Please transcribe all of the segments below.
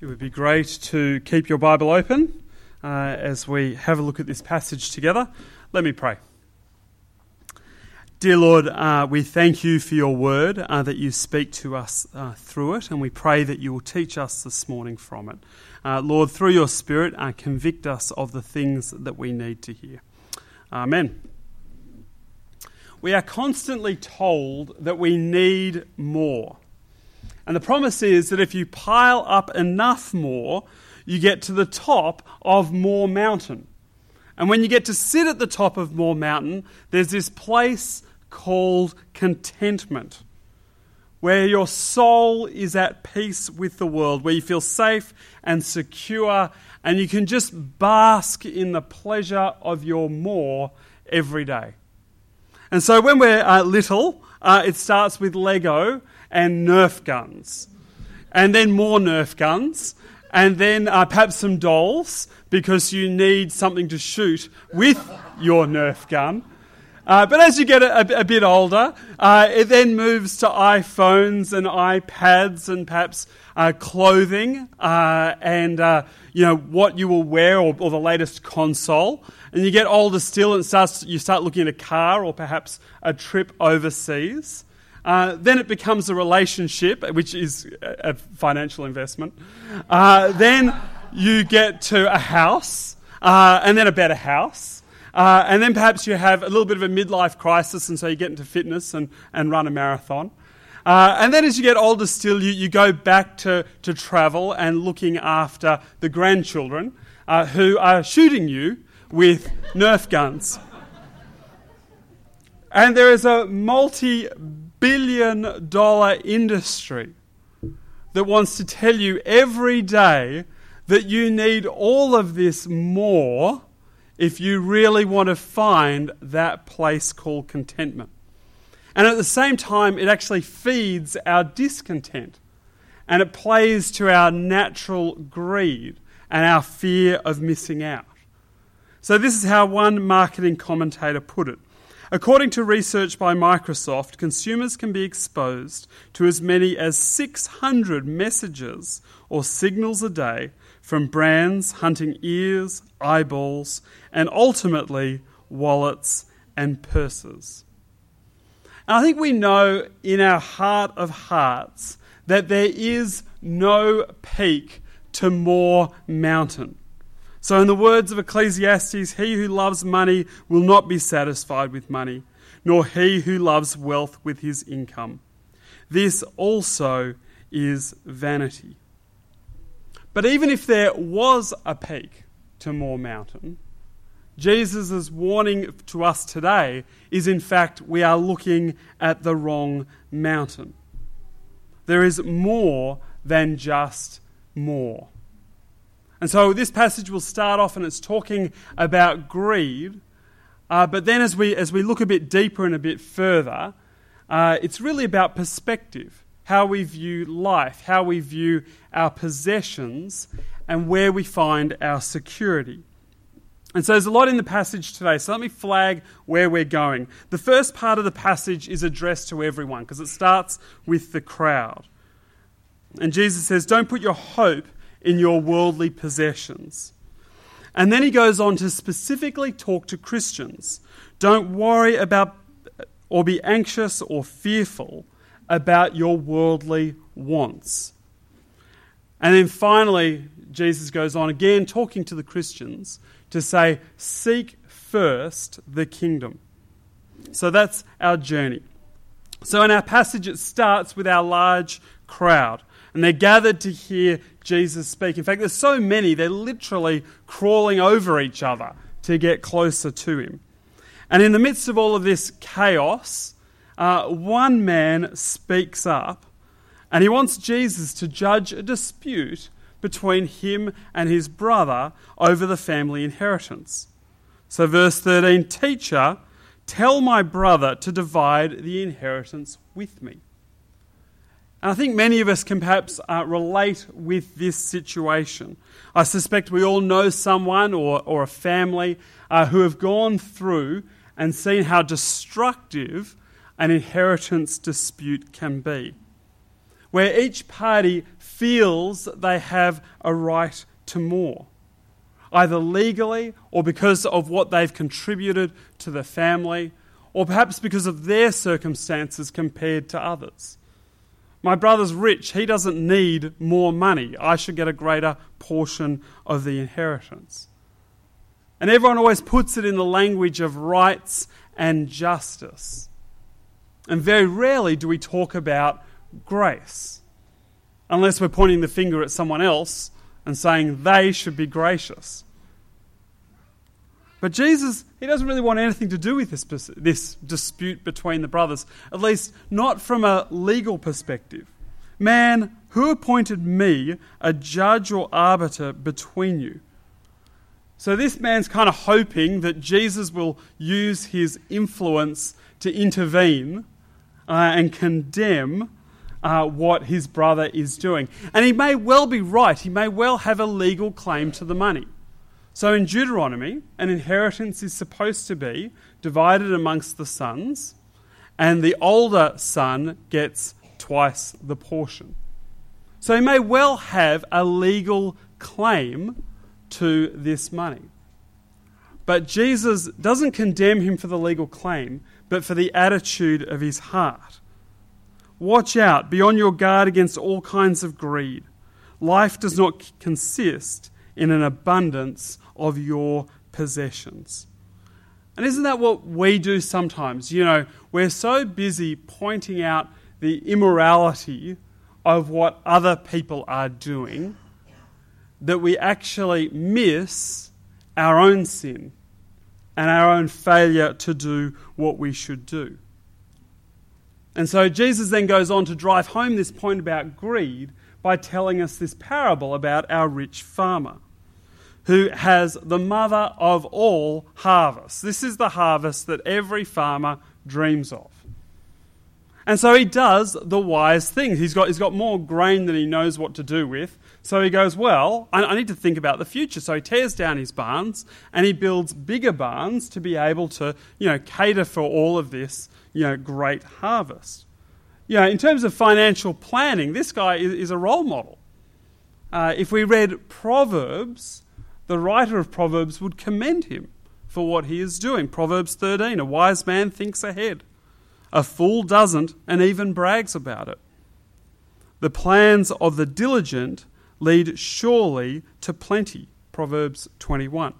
It would be great to keep your Bible open uh, as we have a look at this passage together. Let me pray. Dear Lord, uh, we thank you for your word, uh, that you speak to us uh, through it, and we pray that you will teach us this morning from it. Uh, Lord, through your Spirit, uh, convict us of the things that we need to hear. Amen. We are constantly told that we need more. And the promise is that if you pile up enough more, you get to the top of More Mountain. And when you get to sit at the top of More Mountain, there's this place called contentment, where your soul is at peace with the world, where you feel safe and secure, and you can just bask in the pleasure of your more every day. And so when we're uh, little, uh, it starts with Lego and Nerf guns, and then more Nerf guns, and then uh, perhaps some dolls because you need something to shoot with your Nerf gun. Uh, but as you get a, a, a bit older, uh, it then moves to iPhones and iPads and perhaps uh, clothing uh, and uh, you know what you will wear or, or, the latest console. And you get older still, and starts, you start looking at a car or perhaps a trip overseas. Uh, then it becomes a relationship, which is a financial investment. Uh, then you get to a house, uh, and then a better house. Uh, and then perhaps you have a little bit of a midlife crisis, and so you get into fitness and, and run a marathon. Uh, and then as you get older still, you, you go back to, to travel and looking after the grandchildren uh, who are shooting you with Nerf guns. And there is a multi billion dollar industry that wants to tell you every day that you need all of this more if you really want to find that place called contentment. And at the same time, it actually feeds our discontent and it plays to our natural greed and our fear of missing out. So, this is how one marketing commentator put it According to research by Microsoft, consumers can be exposed to as many as 600 messages or signals a day from brands hunting ears, eyeballs, and ultimately wallets and purses. And I think we know in our heart of hearts that there is no peak to more mountain. So, in the words of Ecclesiastes, he who loves money will not be satisfied with money, nor he who loves wealth with his income. This also is vanity. But even if there was a peak to More Mountain, Jesus' warning to us today is in fact we are looking at the wrong mountain. There is more than just more. And so this passage will start off and it's talking about greed. Uh, but then as we, as we look a bit deeper and a bit further, uh, it's really about perspective how we view life, how we view our possessions, and where we find our security. And so there's a lot in the passage today, so let me flag where we're going. The first part of the passage is addressed to everyone because it starts with the crowd. And Jesus says, Don't put your hope in your worldly possessions. And then he goes on to specifically talk to Christians. Don't worry about or be anxious or fearful about your worldly wants. And then finally, Jesus goes on again, talking to the Christians, to say, Seek first the kingdom. So that's our journey. So in our passage, it starts with our large crowd and they're gathered to hear Jesus speak. In fact, there's so many, they're literally crawling over each other to get closer to him. And in the midst of all of this chaos, uh, one man speaks up and he wants Jesus to judge a dispute between him and his brother over the family inheritance. So, verse 13 Teacher, tell my brother to divide the inheritance with me. And I think many of us can perhaps uh, relate with this situation. I suspect we all know someone or, or a family uh, who have gone through and seen how destructive an inheritance dispute can be. where each party feels they have a right to more, either legally or because of what they've contributed to the family, or perhaps because of their circumstances compared to others. My brother's rich, he doesn't need more money. I should get a greater portion of the inheritance. And everyone always puts it in the language of rights and justice. And very rarely do we talk about grace, unless we're pointing the finger at someone else and saying they should be gracious. But Jesus, he doesn't really want anything to do with this, this dispute between the brothers, at least not from a legal perspective. Man, who appointed me a judge or arbiter between you? So this man's kind of hoping that Jesus will use his influence to intervene uh, and condemn uh, what his brother is doing. And he may well be right, he may well have a legal claim to the money. So in Deuteronomy, an inheritance is supposed to be divided amongst the sons, and the older son gets twice the portion. So he may well have a legal claim to this money. But Jesus doesn't condemn him for the legal claim, but for the attitude of his heart. Watch out, be on your guard against all kinds of greed. Life does not consist in an abundance of your possessions. And isn't that what we do sometimes? You know, we're so busy pointing out the immorality of what other people are doing that we actually miss our own sin and our own failure to do what we should do. And so Jesus then goes on to drive home this point about greed by telling us this parable about our rich farmer who has the mother of all harvests. This is the harvest that every farmer dreams of. And so he does the wise thing. He's got, he's got more grain than he knows what to do with. So he goes, Well, I, I need to think about the future. So he tears down his barns and he builds bigger barns to be able to, you know, cater for all of this you know, great harvest. You know, in terms of financial planning, this guy is, is a role model. Uh, if we read Proverbs, the writer of Proverbs would commend him for what he is doing. Proverbs 13 A wise man thinks ahead, a fool doesn't and even brags about it. The plans of the diligent lead surely to plenty. Proverbs 21.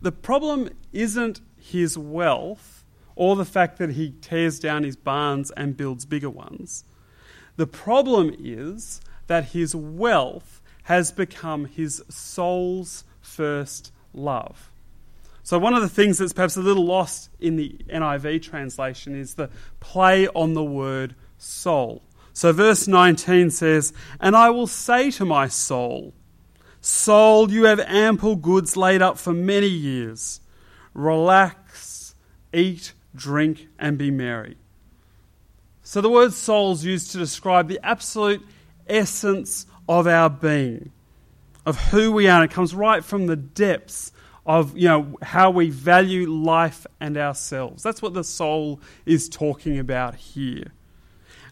The problem isn't his wealth or the fact that he tears down his barns and builds bigger ones. The problem is that his wealth has become his soul's first love. So, one of the things that's perhaps a little lost in the NIV translation is the play on the word soul. So, verse 19 says, And I will say to my soul, Soul, you have ample goods laid up for many years. Relax, eat, drink, and be merry. So the word soul is used to describe the absolute essence of our being, of who we are. And It comes right from the depths of you know how we value life and ourselves. That's what the soul is talking about here.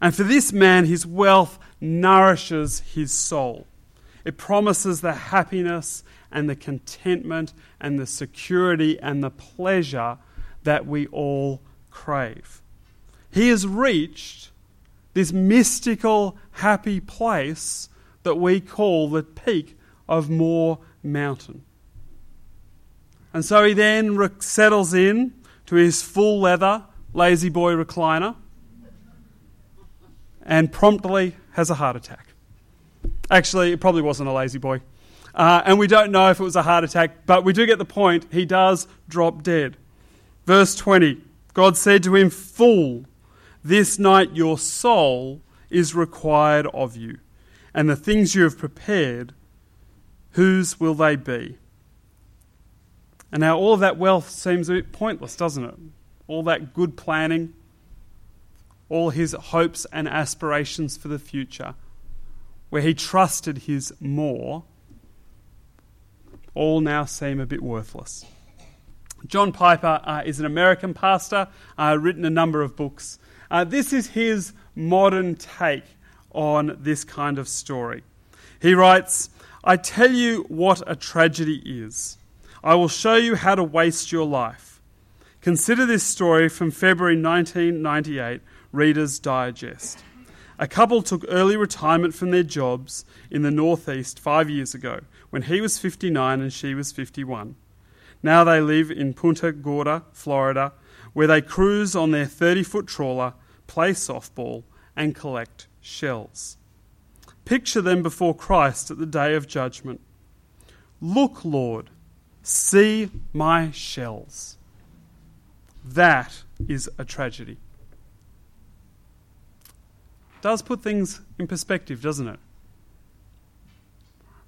And for this man, his wealth nourishes his soul. It promises the happiness and the contentment and the security and the pleasure that we all crave. He has reached this mystical, happy place that we call the peak of More Mountain. And so he then re- settles in to his full leather La-Z-Boy recliner and promptly has a heart attack. Actually, it probably wasn't a La-Z-Boy. Uh, and we don't know if it was a heart attack, but we do get the point. He does drop dead. Verse 20 God said to him, Fool, this night your soul is required of you, and the things you have prepared, whose will they be? And now all of that wealth seems a bit pointless, doesn't it? All that good planning, all his hopes and aspirations for the future, where he trusted his more, all now seem a bit worthless. John Piper uh, is an American pastor, uh, written a number of books. Uh, this is his modern take on this kind of story. He writes, I tell you what a tragedy is. I will show you how to waste your life. Consider this story from February 1998, Reader's Digest. A couple took early retirement from their jobs in the Northeast five years ago when he was 59 and she was 51. Now they live in Punta Gorda, Florida, where they cruise on their 30 foot trawler, play softball, and collect shells. Picture them before Christ at the day of judgment. Look, Lord, see my shells. That is a tragedy does put things in perspective, doesn't it?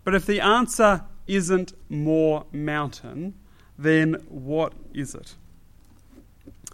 But if the answer isn't more mountain, then what is it?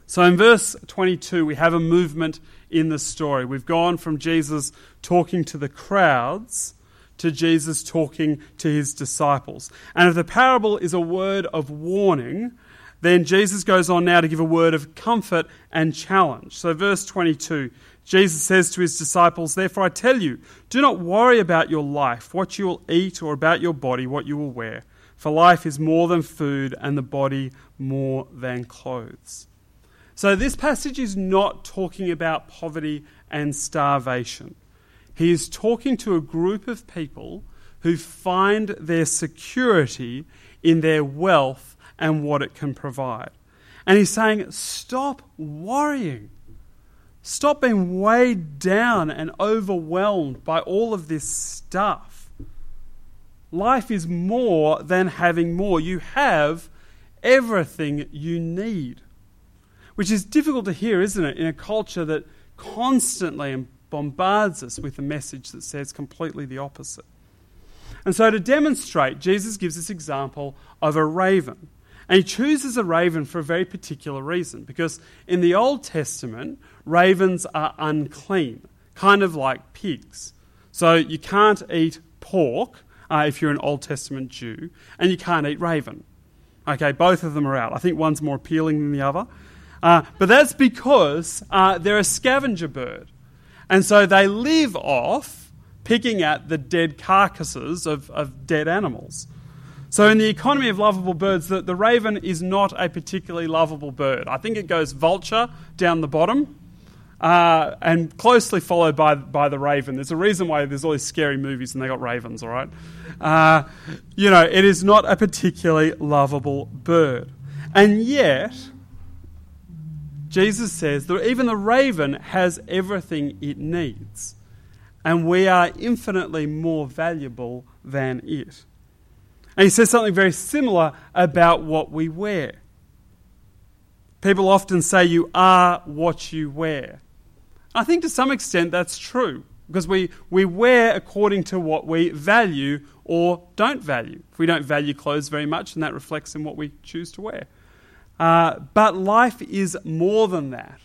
So in verse 22, we have a movement in the story. We've gone from Jesus talking to the crowds to Jesus talking to his disciples. And if the parable is a word of warning, then Jesus goes on now to give a word of comfort and challenge. So, verse 22 Jesus says to his disciples, Therefore I tell you, do not worry about your life, what you will eat, or about your body, what you will wear. For life is more than food, and the body more than clothes. So this passage is not talking about poverty and starvation. He is talking to a group of people who find their security in their wealth and what it can provide. And he's saying, Stop worrying. Stop being weighed down and overwhelmed by all of this stuff. Life is more than having more. You have everything you need. Which is difficult to hear, isn't it, in a culture that constantly bombards us with a message that says completely the opposite. And so, to demonstrate, Jesus gives this example of a raven. And he chooses a raven for a very particular reason, because in the Old Testament, ravens are unclean, kind of like pigs. So you can't eat pork uh, if you're an Old Testament Jew, and you can't eat raven. Okay, both of them are out. I think one's more appealing than the other. Uh, but that's because uh, they're a scavenger bird. And so they live off picking at the dead carcasses of, of dead animals. So, in the economy of lovable birds, the, the raven is not a particularly lovable bird. I think it goes vulture down the bottom uh, and closely followed by, by the raven. There's a reason why there's all these scary movies and they got ravens, all right? Uh, you know, it is not a particularly lovable bird. And yet, Jesus says that even the raven has everything it needs, and we are infinitely more valuable than it. And he says something very similar about what we wear. People often say you are what you wear. I think to some extent that's true because we, we wear according to what we value or don't value. If we don't value clothes very much, then that reflects in what we choose to wear. Uh, but life is more than that.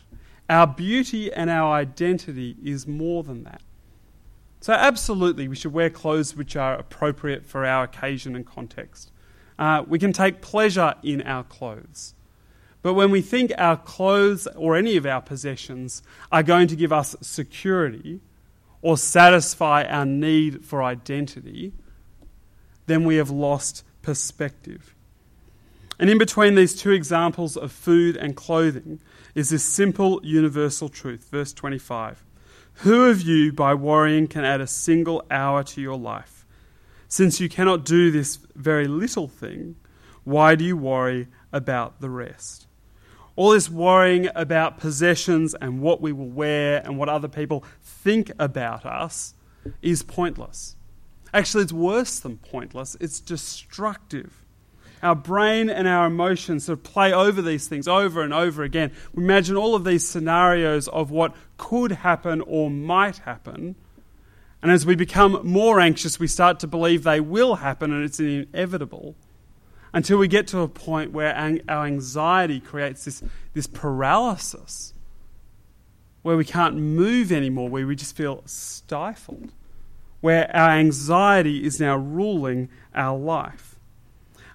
Our beauty and our identity is more than that. So, absolutely, we should wear clothes which are appropriate for our occasion and context. Uh, we can take pleasure in our clothes. But when we think our clothes or any of our possessions are going to give us security or satisfy our need for identity, then we have lost perspective. And in between these two examples of food and clothing is this simple universal truth. Verse 25. Who of you, by worrying, can add a single hour to your life? Since you cannot do this very little thing, why do you worry about the rest? All this worrying about possessions and what we will wear and what other people think about us is pointless. Actually, it's worse than pointless, it's destructive our brain and our emotions sort of play over these things over and over again. We imagine all of these scenarios of what could happen or might happen. And as we become more anxious, we start to believe they will happen and it's inevitable until we get to a point where our anxiety creates this, this paralysis where we can't move anymore, where we just feel stifled, where our anxiety is now ruling our life.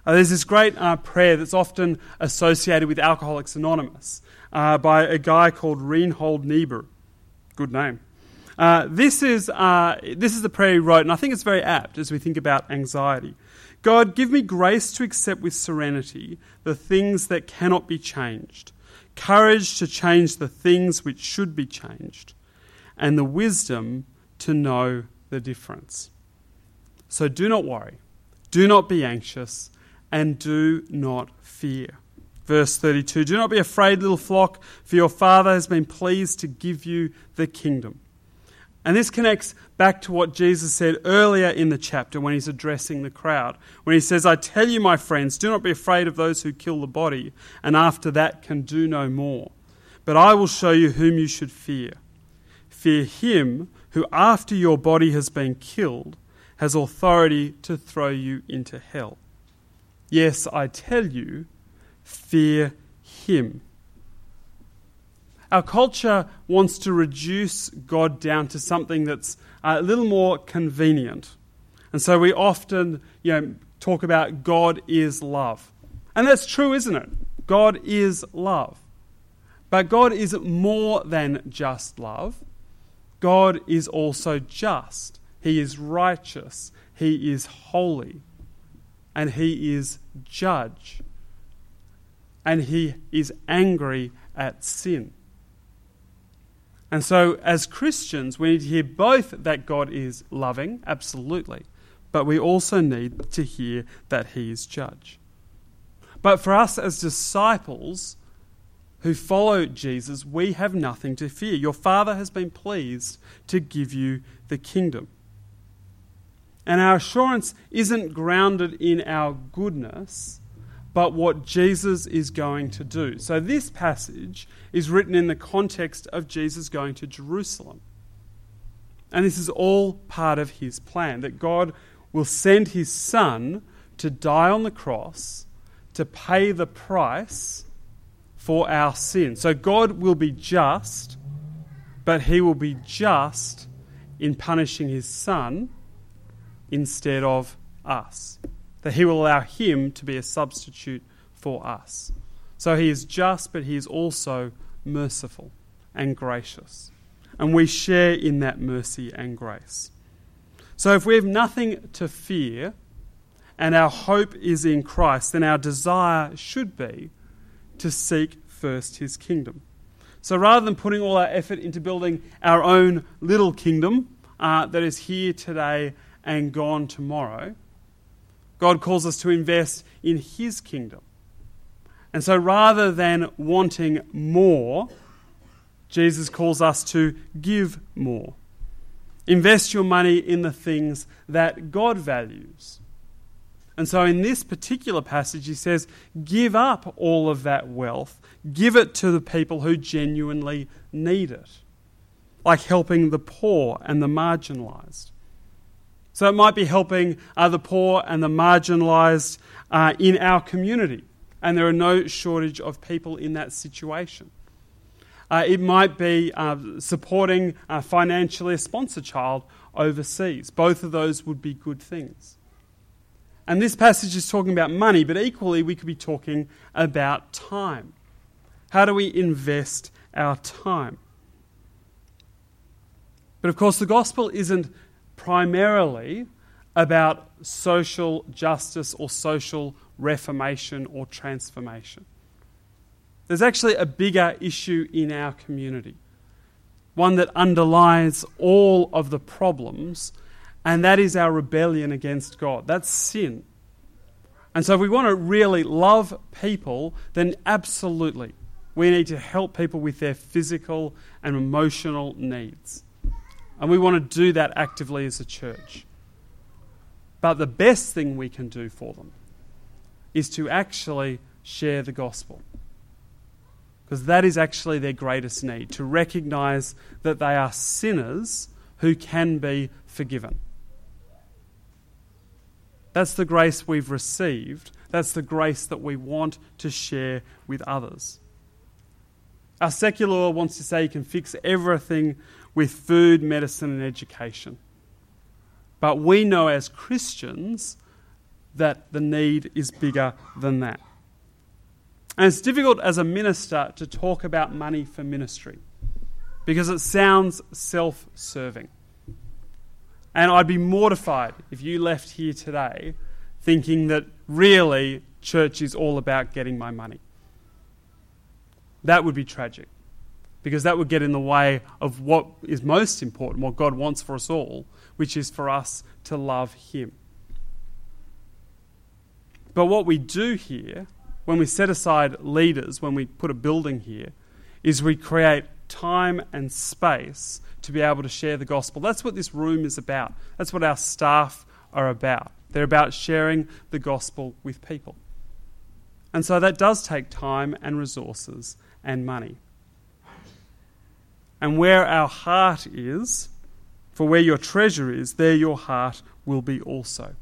Uh, there's this great uh, prayer that's often associated with Alcoholics Anonymous uh, by a guy called Reinhold Niebuhr. Good name. Uh, this, is, uh, this is the prayer he wrote, and I think it's very apt as we think about anxiety. God, give me grace to accept with serenity the things that cannot be changed, courage to change the things which should be changed, and the wisdom to know the difference. So do not worry, do not be anxious, and do not fear. Verse 32 Do not be afraid, little flock, for your Father has been pleased to give you the kingdom. And this connects back to what Jesus said earlier in the chapter when he's addressing the crowd. When he says, I tell you, my friends, do not be afraid of those who kill the body, and after that can do no more. But I will show you whom you should fear. Fear him who, after your body has been killed, has authority to throw you into hell. Yes, I tell you, fear him. Our culture wants to reduce God down to something that's a little more convenient. And so we often you know, talk about God is love. And that's true, isn't it? God is love. But God is more than just love. God is also just. He is righteous. He is holy. And He is judge. And He is angry at sin. And so, as Christians, we need to hear both that God is loving, absolutely, but we also need to hear that He is judge. But for us as disciples who follow Jesus, we have nothing to fear. Your Father has been pleased to give you the kingdom. And our assurance isn't grounded in our goodness, but what Jesus is going to do. So, this passage is written in the context of Jesus going to Jerusalem. And this is all part of his plan that God will send his son to die on the cross to pay the price for our sin. So, God will be just, but he will be just in punishing his son instead of us that he will allow him to be a substitute for us. So he is just, but he is also merciful and gracious. And we share in that mercy and grace. So if we have nothing to fear and our hope is in Christ, then our desire should be to seek first his kingdom. So rather than putting all our effort into building our own little kingdom uh, that is here today and gone tomorrow, God calls us to invest in His kingdom. And so rather than wanting more, Jesus calls us to give more. Invest your money in the things that God values. And so in this particular passage, he says, give up all of that wealth, give it to the people who genuinely need it, like helping the poor and the marginalized. So it might be helping uh, the poor and the marginalised uh, in our community, and there are no shortage of people in that situation. Uh, it might be uh, supporting financially a sponsored child overseas. Both of those would be good things. And this passage is talking about money, but equally we could be talking about time. How do we invest our time? But of course, the gospel isn't primarily about social justice or social reformation or transformation. There's actually a bigger issue in our community, one that underlies all of the problems, and that is our rebellion against God. That's sin. And so, if we want to really love people, then absolutely we need to help people with their physical and emotional needs. And we want to do that actively as a church. But the best thing we can do for them is to actually share the gospel. Because that is actually their greatest need to recognize that they are sinners who can be forgiven. That's the grace we've received. That's the grace that we want to share with others. Our secular law wants to say you can fix everything with food, medicine, and education. But we know as Christians that the need is bigger than that. And it's difficult as a minister to talk about money for ministry because it sounds self serving. And I'd be mortified if you left here today thinking that really church is all about getting my money. That would be tragic because that would get in the way of what is most important, what God wants for us all, which is for us to love Him. But what we do here, when we set aside leaders, when we put a building here, is we create time and space to be able to share the gospel. That's what this room is about. That's what our staff are about. They're about sharing the gospel with people. And so that does take time and resources and money. And where our heart is, for where your treasure is, there your heart will be also.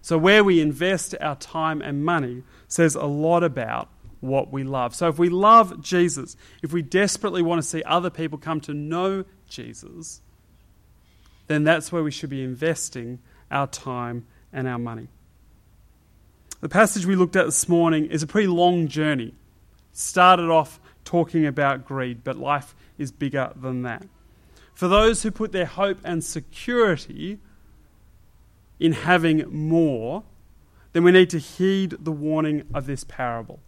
So, where we invest our time and money says a lot about what we love. So, if we love Jesus, if we desperately want to see other people come to know Jesus, then that's where we should be investing our time and our money. The passage we looked at this morning is a pretty long journey. Started off talking about greed, but life is bigger than that. For those who put their hope and security in having more, then we need to heed the warning of this parable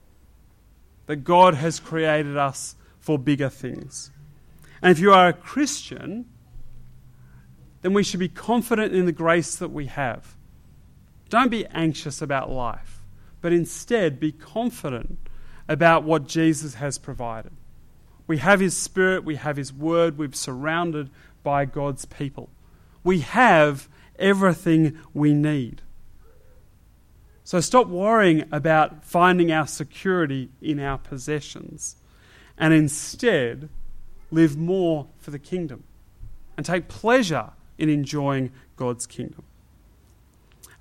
that God has created us for bigger things. And if you are a Christian, then we should be confident in the grace that we have. Don't be anxious about life, but instead be confident about what Jesus has provided. We have His Spirit, we have His Word, we're surrounded by God's people. We have everything we need. So stop worrying about finding our security in our possessions and instead live more for the kingdom and take pleasure in enjoying God's kingdom.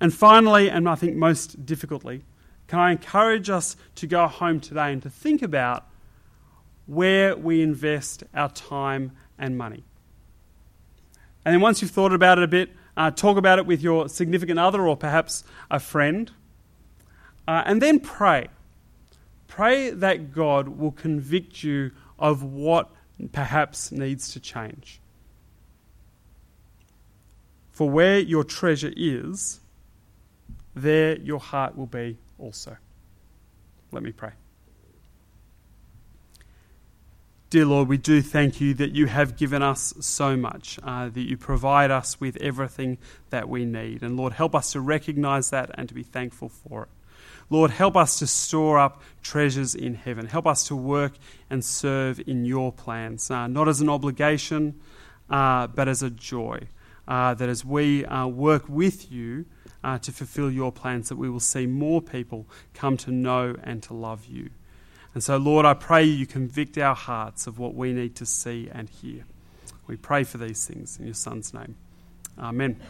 And finally, and I think most difficultly, can I encourage us to go home today and to think about where we invest our time and money? And then once you've thought about it a bit, uh, talk about it with your significant other or perhaps a friend. Uh, and then pray. Pray that God will convict you of what perhaps needs to change. For where your treasure is, there your heart will be also. Let me pray. Dear Lord, we do thank you that you have given us so much, uh, that you provide us with everything that we need. And Lord, help us to recognize that and to be thankful for it. Lord, help us to store up treasures in heaven. Help us to work and serve in your plans, uh, not as an obligation, uh, but as a joy. Uh, that as we uh, work with you, uh, to fulfill your plans, that we will see more people come to know and to love you. And so, Lord, I pray you convict our hearts of what we need to see and hear. We pray for these things in your Son's name. Amen.